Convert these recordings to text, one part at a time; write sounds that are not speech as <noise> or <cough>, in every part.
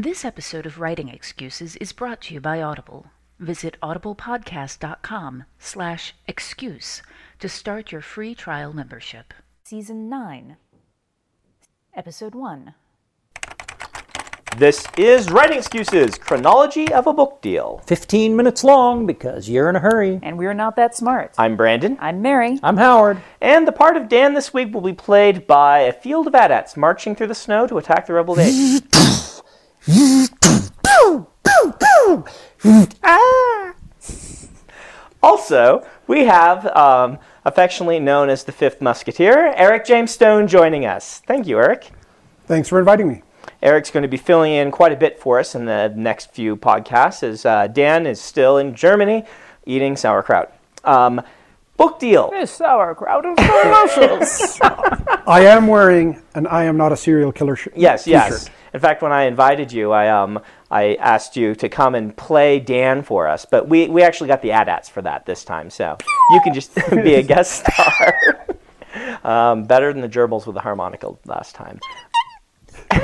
This episode of Writing Excuses is brought to you by Audible. Visit audiblepodcast.com slash excuse to start your free trial membership. Season 9, Episode 1. This is Writing Excuses Chronology of a Book Deal. 15 minutes long because you're in a hurry. And we're not that smart. I'm Brandon, I'm Mary. I'm Howard. and the part of Dan this week will be played by a field of AT-ATs marching through the snow to attack the rebel <laughs> base. Also, we have, um, affectionately known as the Fifth Musketeer, Eric James Stone joining us. Thank you, Eric. Thanks for inviting me. Eric's going to be filling in quite a bit for us in the next few podcasts as uh, Dan is still in Germany eating sauerkraut. Um, book deal. This sauerkraut is delicious. <laughs> I am wearing an I am not a serial killer shirt. Yes, yes. In fact, when I invited you, I um I asked you to come and play Dan for us, but we, we actually got the AT-ATs for that this time, so you can just <laughs> be a guest star. <laughs> um, better than the gerbils with the harmonica last time. <laughs>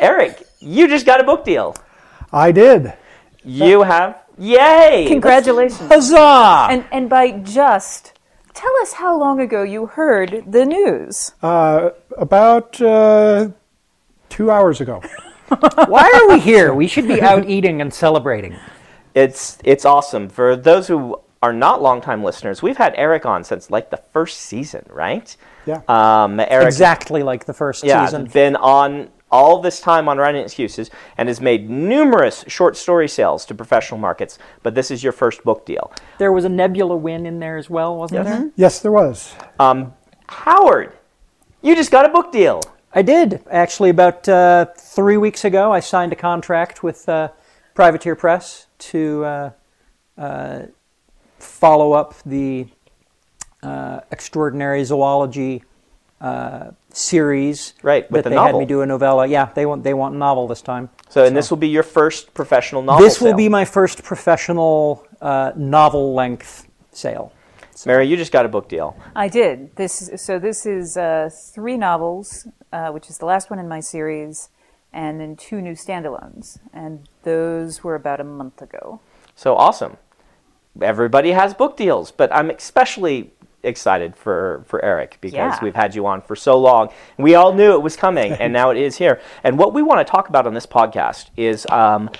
Eric, you just got a book deal. I did. You have yay! Congratulations. Huzzah! And and by just tell us how long ago you heard the news. Uh, about uh, two hours ago. <laughs> Why are we here? We should be out eating and celebrating. It's it's awesome. For those who are not longtime listeners, we've had Eric on since like the first season, right? Yeah. Um, Eric Exactly like the first yeah, season. been on all this time on Writing Excuses and has made numerous short story sales to professional markets, but this is your first book deal. There was a Nebula win in there as well, wasn't there? Yes, there was. Um, Howard, you just got a book deal. I did. Actually, about uh, three weeks ago, I signed a contract with uh, Privateer Press to uh, uh, follow up the uh, Extraordinary Zoology uh, series. Right, with that the they had me do a novella. Yeah, they want they want a novel this time. So, and this will be your first professional novel. this will sale. be my first professional uh, novel length sale. So. Mary. You just got a book deal. I did. This so this is uh, three novels, uh, which is the last one in my series, and then two new standalones, and those were about a month ago. So awesome. Everybody has book deals, but I'm especially excited for, for Eric because Yeah. we've had you on for so long. We all knew it was coming, and now it is here. And what we want to talk about on this podcast is um,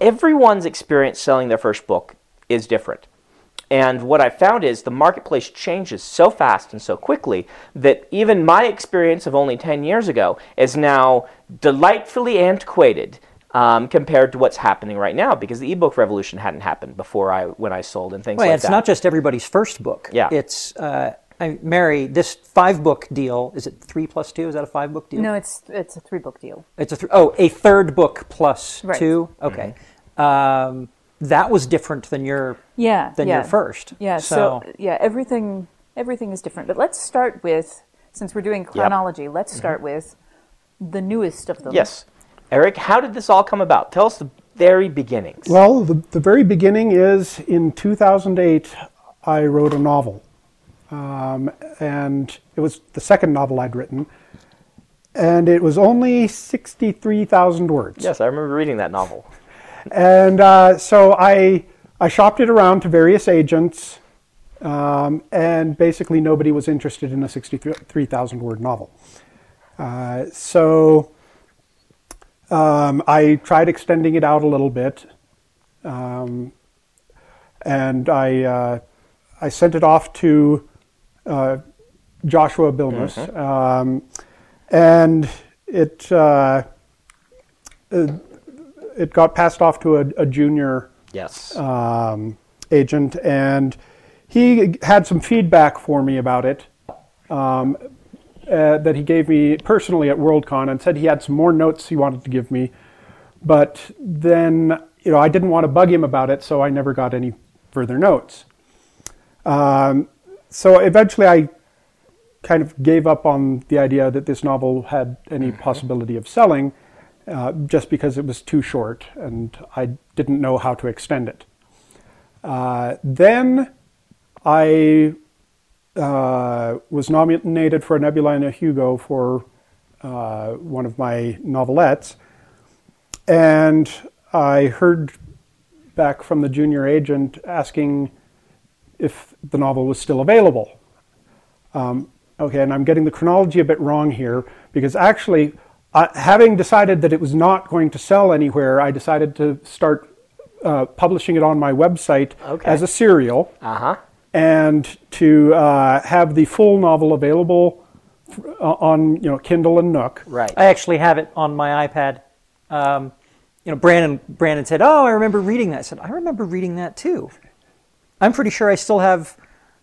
everyone's experience selling their first book is different. And what I found is the marketplace changes so fast and so quickly that even my experience of only 10 years ago is now delightfully antiquated um, compared to what's happening right now because the ebook revolution hadn't happened before I when I sold and things Well, like it's that. It's not just everybody's first book. Yeah. It's uh, I, Mary. This five book deal is it three plus two? Is that a five book deal? No, it's it's a three book deal. It's a th- oh a third book plus Right. two. Okay, um, that was different than your Yeah, than yeah. your first. Yeah. So, yeah, everything everything is different. But let's start with since we're doing chronology. Let's start with the newest of them. yes, Eric, how did this all come about? Tell us the very beginnings. Well, the, the very beginning is in 2008, I wrote a novel. Um, and it was the second novel I'd written. And it was only 63,000 words. yes, I remember reading that novel. And uh, so I, I shopped it around to various agents, um, and basically nobody was interested in a 63,000 word novel. Uh, so um, I tried extending it out a little bit, um, and I, uh, I sent it off to uh, Joshua Bilmes, um, and it, uh, it got passed off to a, a junior Yes. um, agent, and he had some feedback for me about it um, uh, that he gave me personally at Worldcon, and said he had some more notes he wanted to give me, but then you know I didn't want to bug him about it, so I never got any further notes. Um, so eventually, I kind of gave up on the idea that this novel had any possibility of selling, uh, just because it was too short and I didn't know how to extend it. Uh, then I uh, was nominated for a Nebula and a Hugo for uh, one of my novelettes, and I heard back from the junior agent asking if the novel was still available. Um, okay, and I'm getting the chronology a bit wrong here because actually, uh, having decided that it was not going to sell anywhere, I decided to start uh, publishing it on my website Okay. as a serial Uh huh. and to uh, have the full novel available f- uh, on you know Kindle and Nook. Right. I actually have it on my iPad. Um, you know, Brandon Brandon said, "Oh, I remember reading that." I said, "I remember reading that too." I'm pretty sure I still have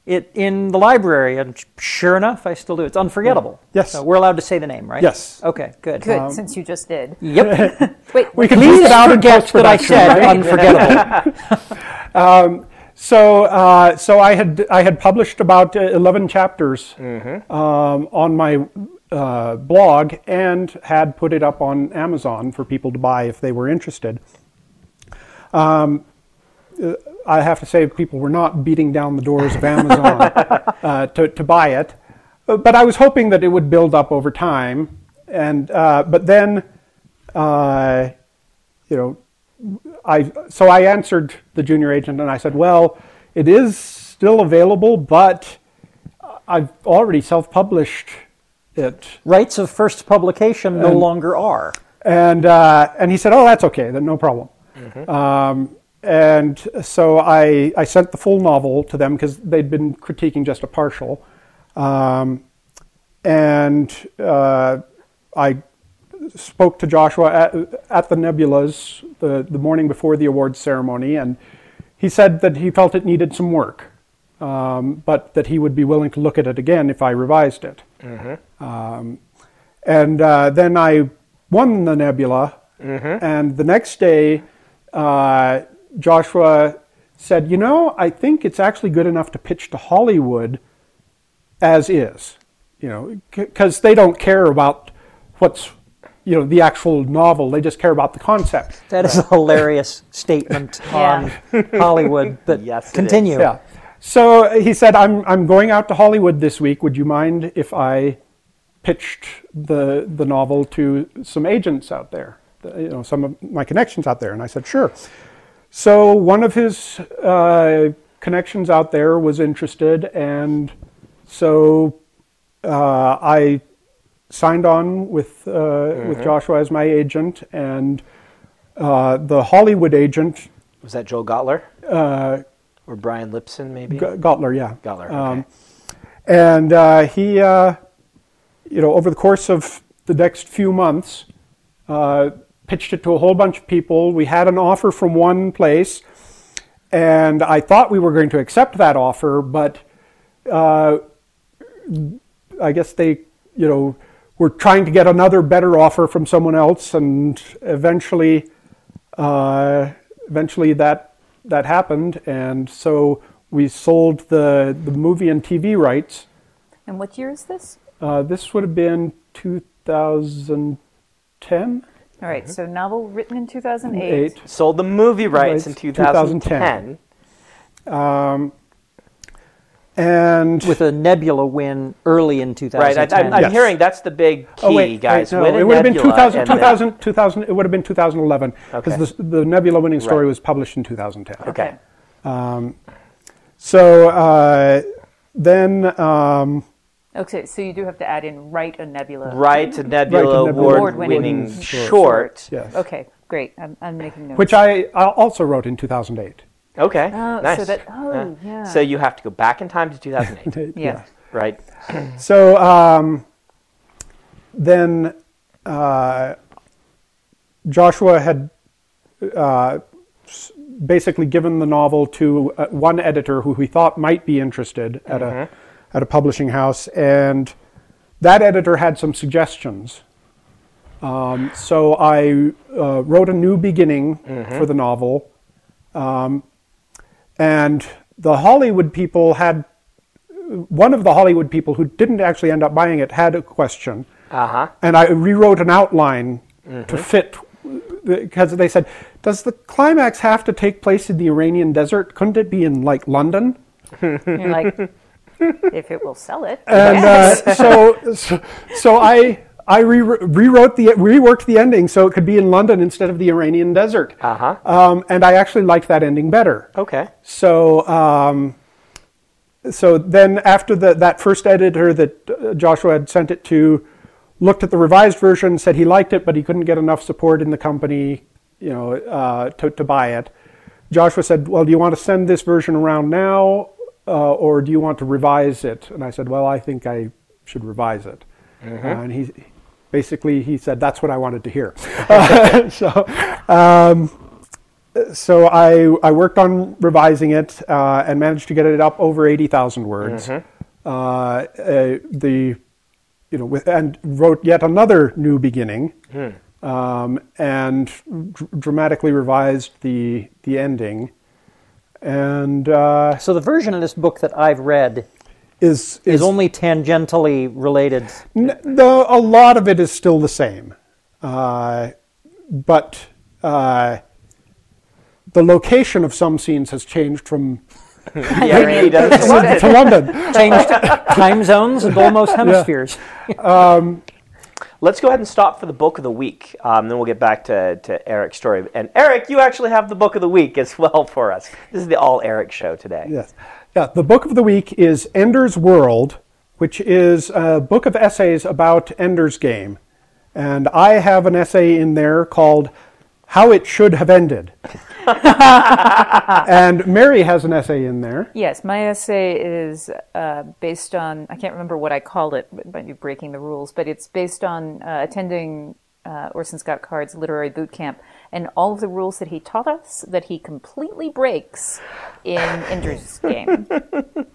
it in the library, and sure enough, I still do. It's unforgettable. Yes. So we're allowed to say the name, right? Yes. Okay. Good. Good, since you just did. Yep. <laughs> Wait, We can leave it out in forget that I said right? unforgettable. <laughs> So, uh, so I had I had published about uh, eleven chapters um, on my uh, blog and had put it up on Amazon for people to buy if they were interested. Um, uh, I have to say, people were not beating down the doors of Amazon <laughs> uh, to to buy it, Uh, but I was hoping that it would build up over time. And uh, but then, uh, you know, I so I answered the junior agent and I said, "Well, it is still available, but I've already self-published it." Rights of first publication no longer are. And uh, and he said, "Oh, that's okay. Then no problem." Um, and so I I sent the full novel to them because they'd been critiquing just a partial, um, and uh, I spoke to Joshua at, at the Nebulas the the morning before the awards ceremony, and he said that he felt it needed some work, um, but that he would be willing to look at it again if I revised it. Um, and uh, then I won the Nebula, and the next day, uh, Joshua said, "You know, I think it's actually good enough to pitch to Hollywood as is, you know, because they don't care about what's." You know the actual novel; they just care about the concept. That is a <laughs> hilarious statement <laughs> on Hollywood. But <laughs> Yes, continue. Yeah. So uh, he said, I'm, I'm going out to Hollywood this week. Would you mind if I pitched the, the novel to some agents out there? You know, some of my connections out there. And I said, sure. So one of his uh, connections out there was interested. And so uh, I signed on with, uh, with Joshua as my agent. And uh, the Hollywood agent, Was that Joel Gotler uh, or Brian Lipson? Maybe. G- Gotler, yeah. Gotler. Okay. Um, and uh, he, uh, you know, over the course of the next few months, uh, pitched it to a whole bunch of people. We had an offer from one place, and I thought we were going to accept that offer, but uh, I guess they, you know, were trying to get another better offer from someone else, and eventually, uh, eventually that that happened, and so we sold the the movie and TV rights. And what year is this? Uh, this would have been 2010. All right, so novel written in 2008. Eight. Sold the movie rights in Rights, 2010. 2010. Um, and With a Nebula win early in 2010. Right. I, I'm, I'm Yes. hearing that's the big key, oh wait, guys. wait, no, a it would have been Nebula 2000, and then- 2000, 2000 It would have been 2011 because Okay. the, the Nebula winning story Right. was published in 2010. Okay. So uh, then. Um, Okay, so you do have to add in write a nebula. Right to Nebula Nebula award-winning award-winning short. yes. Okay, great. I'm, I'm making notes. Which I, I also wrote in 2008. Okay. Oh, so nice. that- oh, yeah. So you have to go back in time to 2008, <laughs> yeah. right? So um, then uh, Joshua had uh, basically given the novel to uh, one editor who he thought might be interested at a at a publishing house, and that editor had some suggestions. Um, so I uh, wrote a new beginning for the novel, um, and the Hollywood people had one of the Hollywood people who didn't actually end up buying it had a question, Uh huh. and I rewrote an outline to fit because they said, "Does the climax have to take place in the Iranian desert? Couldn't it be in like London?" <laughs> You're like, if it will sell it. <laughs> And yes. uh, so, so, so I I re- rewrote the reworked the ending so it could be in London instead of the Iranian desert. Uh-huh. Um, and I actually liked that ending better. Okay. So, um, so then after the, that first editor that uh, Joshua had sent it to, looked at the revised version, said he liked it, but he couldn't get enough support in the company, you know, uh, to, to buy it. Joshua said, "Well, do you want to send this version around now, uh, or do you want to revise it?" And I said, "Well, I think I should revise it." Uh, and he basically he said, "That's what I wanted to hear." <laughs> <laughs> so. Um, so I, I worked on revising it uh, and managed to get it up over 80,000 words. Uh, uh, the, you know, with, and wrote yet another new beginning um, and dr- dramatically revised the, the ending. And uh, So the version of this book that I've read is, is only tangentially related. N- the, a lot of it is still the same, uh, but uh, the location of some scenes has changed from <laughs> Yeah, he <laughs> does. to London. Changed time zones and almost <laughs> hemispheres. Let's go ahead and stop for the book of the week. Um, then we'll get back to, to Eric's story. And Eric, you actually have the book of the week as <laughs> well for us. This is the all Eric show today. Yes, yeah. The book of the week is Ender's World, which is a book of essays about Ender's Game, and I have an essay in there called "How It Should Have Ended." <laughs> <laughs> and Mary has an essay in there. Yes, my essay is uh, based on, I can't remember what I called it, but might be breaking the rules, but it's based on uh, attending uh, Orson Scott Card's literary boot camp and all of the rules that he taught us that he completely breaks in <laughs> Ender's Game. <laughs>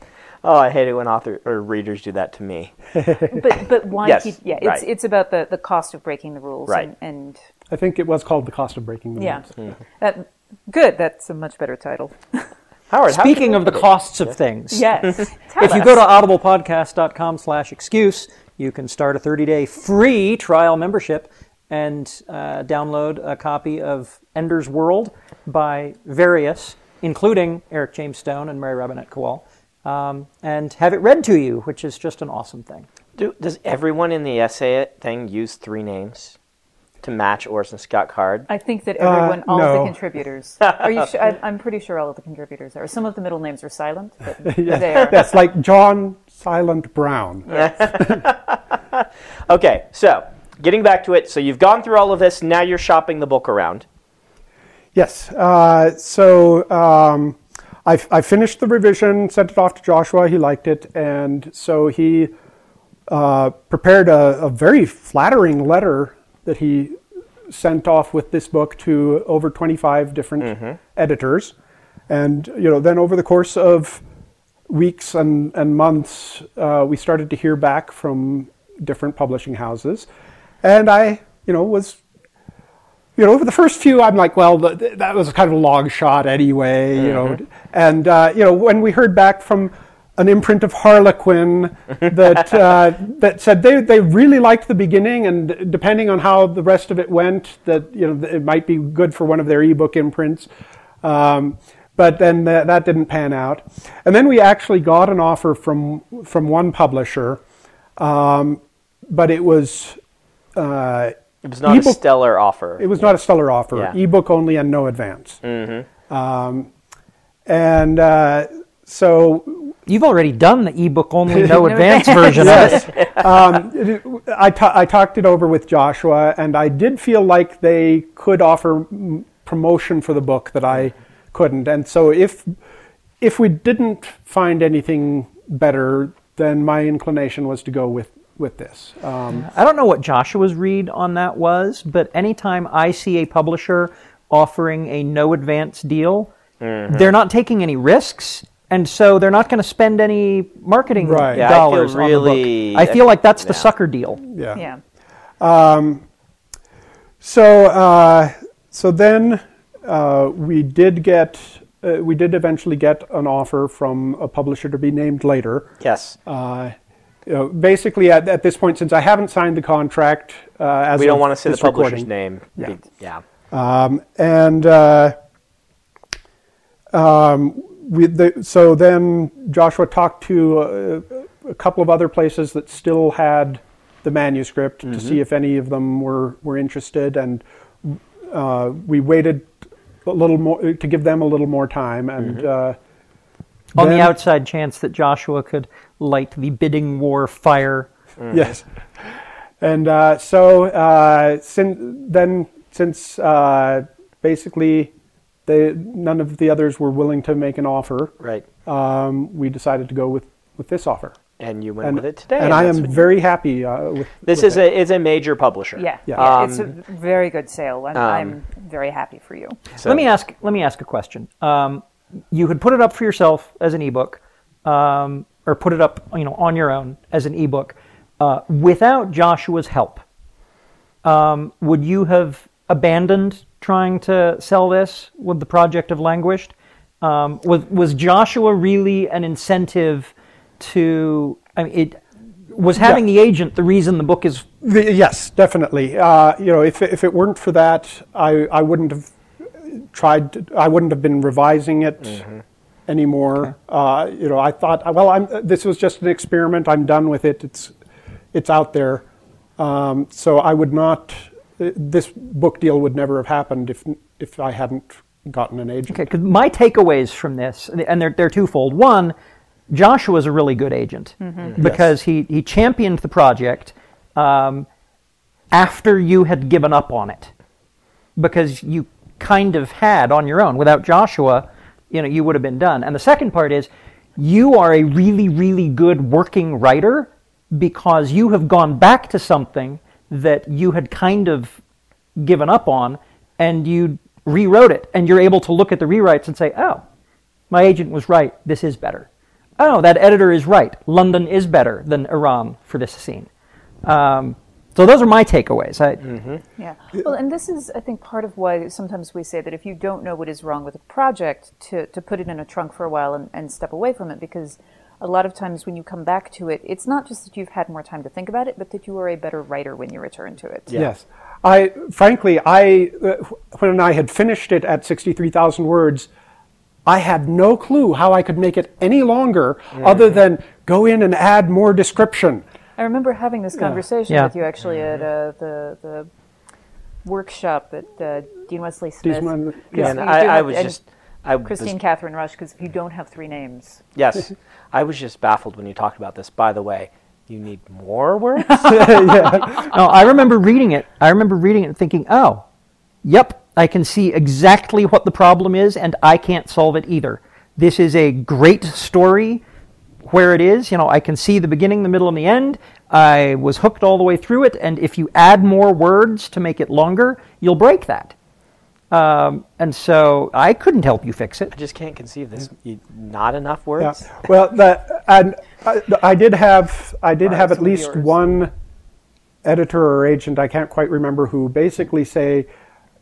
Oh, I hate it when author or readers do that to me. But but why Yes, he, yeah, it's right. it's about the, the cost of breaking the rules Right. and, and I think it was called "The Cost of Breaking the yeah. Rules." That good, that's a much better title. <laughs> Howard, how Speaking did of the costs of things, Yes. <laughs> Tell if you us. go to audiblepodcast.com slash excuse, you can start a 30-day free trial membership and uh, download a copy of Ender's World by various, including Eric James Stone and Mary Robinette Kowal, um, and have it read to you, which is just an awesome thing. Do, does everyone in the essay thing use three names to match Orson Scott Card? I think that everyone, all of the contributors. <laughs> Are you? Sure? I, I'm pretty sure all of the contributors are. Some of the middle names are silent, but <laughs> they are. That's like John Silent Brown. <laughs> Okay, so getting back to it. So you've gone through all of this. Now you're shopping the book around. Yes. Uh, so um, I, I finished the revision, sent it off to Joshua. He liked it, and so he uh, prepared a, a very flattering letter that he sent off with this book to over 25 different editors. And you know, then over the course of weeks and, and months, uh, we started to hear back from different publishing houses, and I, you know, was you know, for the first few, I'm like, well, th- th- that was kind of a long shot anyway, you know. And, uh, you know, when we heard back from an imprint of Harlequin <laughs> that, uh, that said they, they really liked the beginning, and depending on how the rest of it went, that, you know, it might be good for one of their ebook imprints. Um, but then th- that didn't pan out. And then we actually got an offer from, from one publisher, um, but it was. Uh, It was not a stellar offer. it was not a stellar offer. Yeah. Ebook only and no advance. Mm-hmm. Um, and uh, so You've already done the ebook only, no <laughs> advance version of it. <laughs> um, it- I, ta- I talked it over with Joshua, and I did feel like they could offer promotion for the book that I couldn't. And so if if we didn't find anything better, then my inclination was to go with with this. Um, I don't know what Joshua's read on that was, but anytime I see a publisher offering a no advance deal, they're not taking any risks, and so they're not going to spend any marketing Right. Yeah, I feel dollars on the really- book. I feel like that's the yeah. sucker deal. yeah. Yeah. So, uh, so then uh, we did get, uh, we did eventually get an offer from a publisher to be named later. yes. Uh, you know, basically, at, at this point, since I haven't signed the contract, uh, as we don't of want to say the this publisher's recording, name. Yeah. Yeah. Um, and uh, um, we, the, so then Joshua talked to uh, a couple of other places that still had the manuscript to see if any of them were, were interested, and uh, we waited a little more to give them a little more time, and uh, On the outside chance that Joshua could light the bidding war fire. Yes. And uh, so uh, since then, since uh, basically they, none of the others were willing to make an offer, Right. um, we decided to go with, with this offer. And you went And, with it today. and I am what you- very happy uh, with This with is it. a is a major publisher. Yeah, Yeah. yeah, it's a Um, very good sale. I'm, um, I'm very happy for you. So- Let me ask. Let me ask a question. Um, you had put it up for yourself as an ebook, um, or put it up, you know, on your own as an ebook, uh, without Joshua's help. Um, would you have abandoned trying to sell this? Would the project have languished? Um, was was Joshua really an incentive to? I mean, it was having the agent the reason the book is The- yes, definitely. Uh, you know, if if it weren't for that, I I wouldn't have tried. To, I wouldn't have been revising it anymore. Uh, you know, I thought, well, I'm. This was just an experiment. I'm done with it. It's it's out there. Um, so I would not. This book deal would never have happened if if I hadn't gotten an agent. Okay, because my takeaways from this, and they're, they're twofold. One, Joshua is a really good agent because he, he championed the project um, after you had given up on it. Because you kind of had on your own. Without Joshua, you know, you would have been done. And the second part is, you are a really, really good working writer because you have gone back to something that you had kind of given up on and you rewrote it and you're able to look at the rewrites and say oh my agent was right. This is better. Oh that editor is right. London is better than iran for this scene. Um, so those are my takeaways. I, Yeah. Well, and this is, I think, part of why sometimes we say that if you don't know what is wrong with a project, to, to put it in a trunk for a while and, and step away from it, because a lot of times when you come back to it, it's not just that you've had more time to think about it, but that you are a better writer when you return to it. Yes. I frankly, I uh, when I had finished it at sixty-three thousand words, I had no clue how I could make it any longer, other than go in and add more description. I remember having this conversation Yeah. with you actually at uh, the the workshop at uh, Dean Wesley Smith. Dean- yeah. And I, I was and just I was- Kristine Kathryn Rusch, because if you don't have three names, yes, <laughs> I was just baffled when you talked about this. By the way, you need more words. <laughs> no, I remember reading it. I remember reading it and thinking, oh, yep, I can see exactly what the problem is, and I can't solve it either. This is a great story where it is. You know, I can see the beginning, the middle, and the end. I was hooked all the way through it, and if you add more words to make it longer, you'll break that. Um, and so I couldn't help you fix it. I just can't conceive this. You, not enough Yeah. words. Well, the, and I, I did have I did Alright, have at least yours. one editor or agent I can't quite remember who basically say,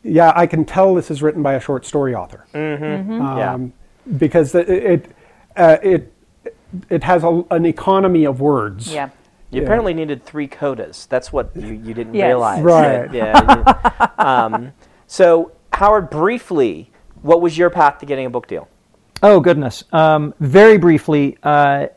"Yeah, I can tell this is written by a short story author." Mm-hmm. Yeah, um, because it it uh, it, it has a, an economy of words. yeah. You Yeah. apparently needed three codas. That's what you, you didn't Yes. realize. Right. Yeah. you- <laughs> um, so, Howard, briefly, what was your path to getting a book deal? Oh goodness! Um, very briefly, uh,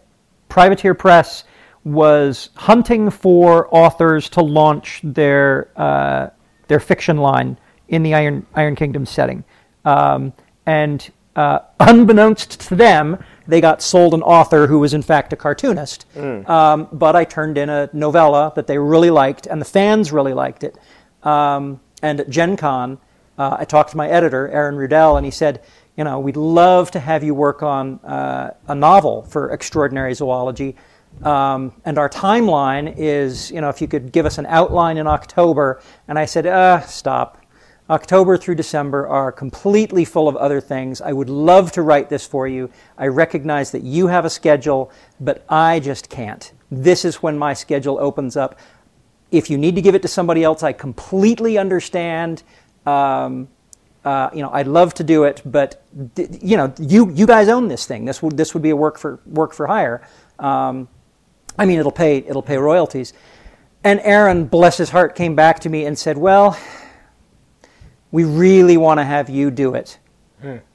Privateer Press was hunting for authors to launch their uh, their fiction line in the Iron Iron Kingdom setting, um, and uh, unbeknownst to them, they got sold an author who was in fact a cartoonist. Um, but I turned in a novella that they really liked, and the fans really liked it. Um, and at Gen Con, uh, I talked to my editor, Aeryn Rudel, and he said, you know, we'd love to have you work on uh, a novel for Extraordinary Zoology. Um, and our timeline is, you know, if you could give us an outline in October. And I said, uh, stop. October through December are completely full of other things. I would love to write this for you. I recognize that you have a schedule, but I just can't. This is when my schedule opens up. If you need to give it to somebody else, I completely understand. Um, uh, you know, I'd love to do it, but you know, you you guys own this thing. This would this would be a work for work for hire. Um, I mean, it'll pay it'll pay royalties. And Aeryn, bless his heart, came back to me and said, "Well, we really want to have you do it.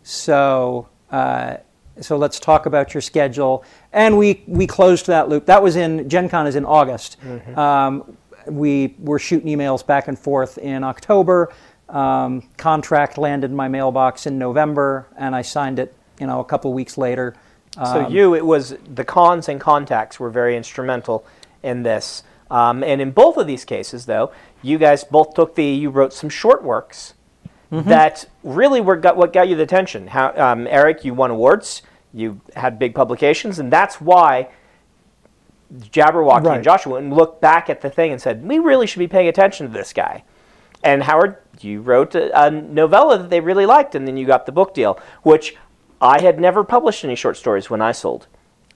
So uh, So let's talk about your schedule. And we, we closed that loop. That was in, Gen Con is in August. Um, we were shooting emails back and forth in October. Um, contract landed in my mailbox in November, and I signed it, you know, a couple weeks later. So you, it was the cons and contacts were very instrumental in this. Um, and in both of these cases, though, you guys both took the, you wrote some short works that really were got, what got you the attention. How, um, Eric, you won awards, you had big publications, and that's why Jabberwocky Right. and Joshua and looked back at the thing and said, we really should be paying attention to this guy. And Howard, you wrote a, a novella that they really liked, and then you got the book deal, which I had never published any short stories when I sold,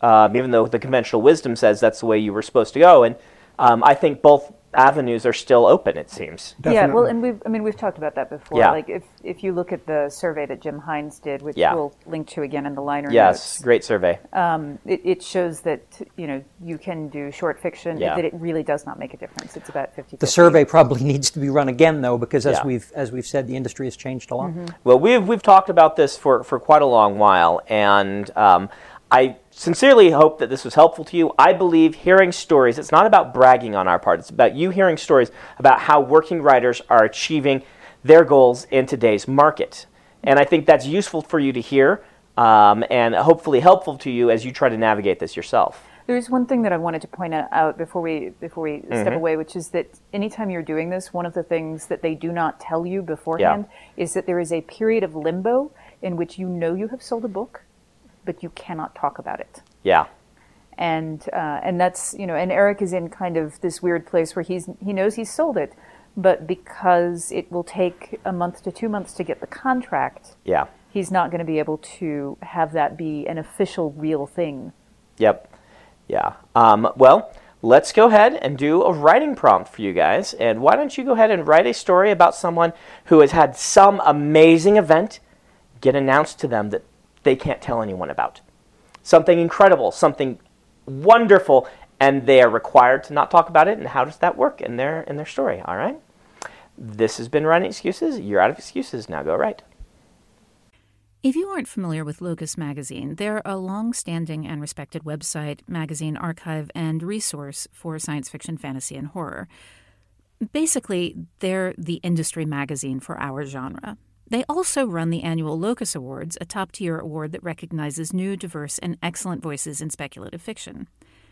um, even though the conventional wisdom says that's the way you were supposed to go. And um, I think both avenues are still open. It seems. Yeah, well, and we've, I mean, we've talked about that before. Yeah. Like, if, if you look at the survey that Jim Hines did, which Yeah. we'll link to again in the liner Yes, notes, great survey. um, it, it shows that, you know, you can do short fiction, Yeah. that it really does not make a difference. It's about 50 The survey probably <laughs> needs to be run again, though, because as Yeah. we've as we've said, the industry has changed a lot. Well, we've we've talked about this for, for quite a long while, and um, I sincerely hope that this was helpful to you. I believe hearing stories. It's not about bragging on our part. It's about you hearing stories about how working writers are achieving their goals in today's market, and I think that's useful for you to hear, um, and hopefully helpful to you as you try to navigate this yourself. There's one thing that I wanted to point out before we before we Mm-hmm. step away, which is that anytime you're doing this, one of the things that they do not tell you beforehand is that there is a period of limbo in which you know you have sold a book, but you cannot talk about it. Yeah, And uh, and that's you know, and Eric is in kind of this weird place where he's he knows he's sold it, but because it will take a month to two months to get the contract, yeah, he's not going to be able to have that be an official real thing. yep, yeah. Um, well. Let's go ahead and do a writing prompt for you guys. And why don't you go ahead and write a story about someone who has had some amazing event get announced to them that they can't tell anyone about? Something incredible, something wonderful, and they are required to not talk about it. And how does that work in their in their story? All right. This has been writing excuses. You're out of excuses. Now go write. If you aren't familiar with Locus Magazine, they're a long standing and respected website, magazine archive, and resource for science fiction, fantasy, and horror. Basically, they're the industry magazine for our genre. They also run the annual Locus Awards, a top tier award that recognizes new, diverse, and excellent voices in speculative fiction.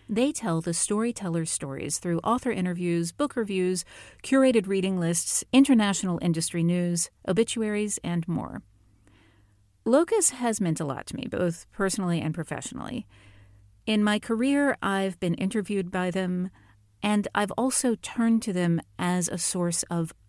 They tell the storyteller's stories through author interviews, book reviews, curated reading lists, international industry news, obituaries, and more. Locus has meant a lot to me, both personally and professionally. In my career, I've been interviewed by them, and I've also turned to them as a source of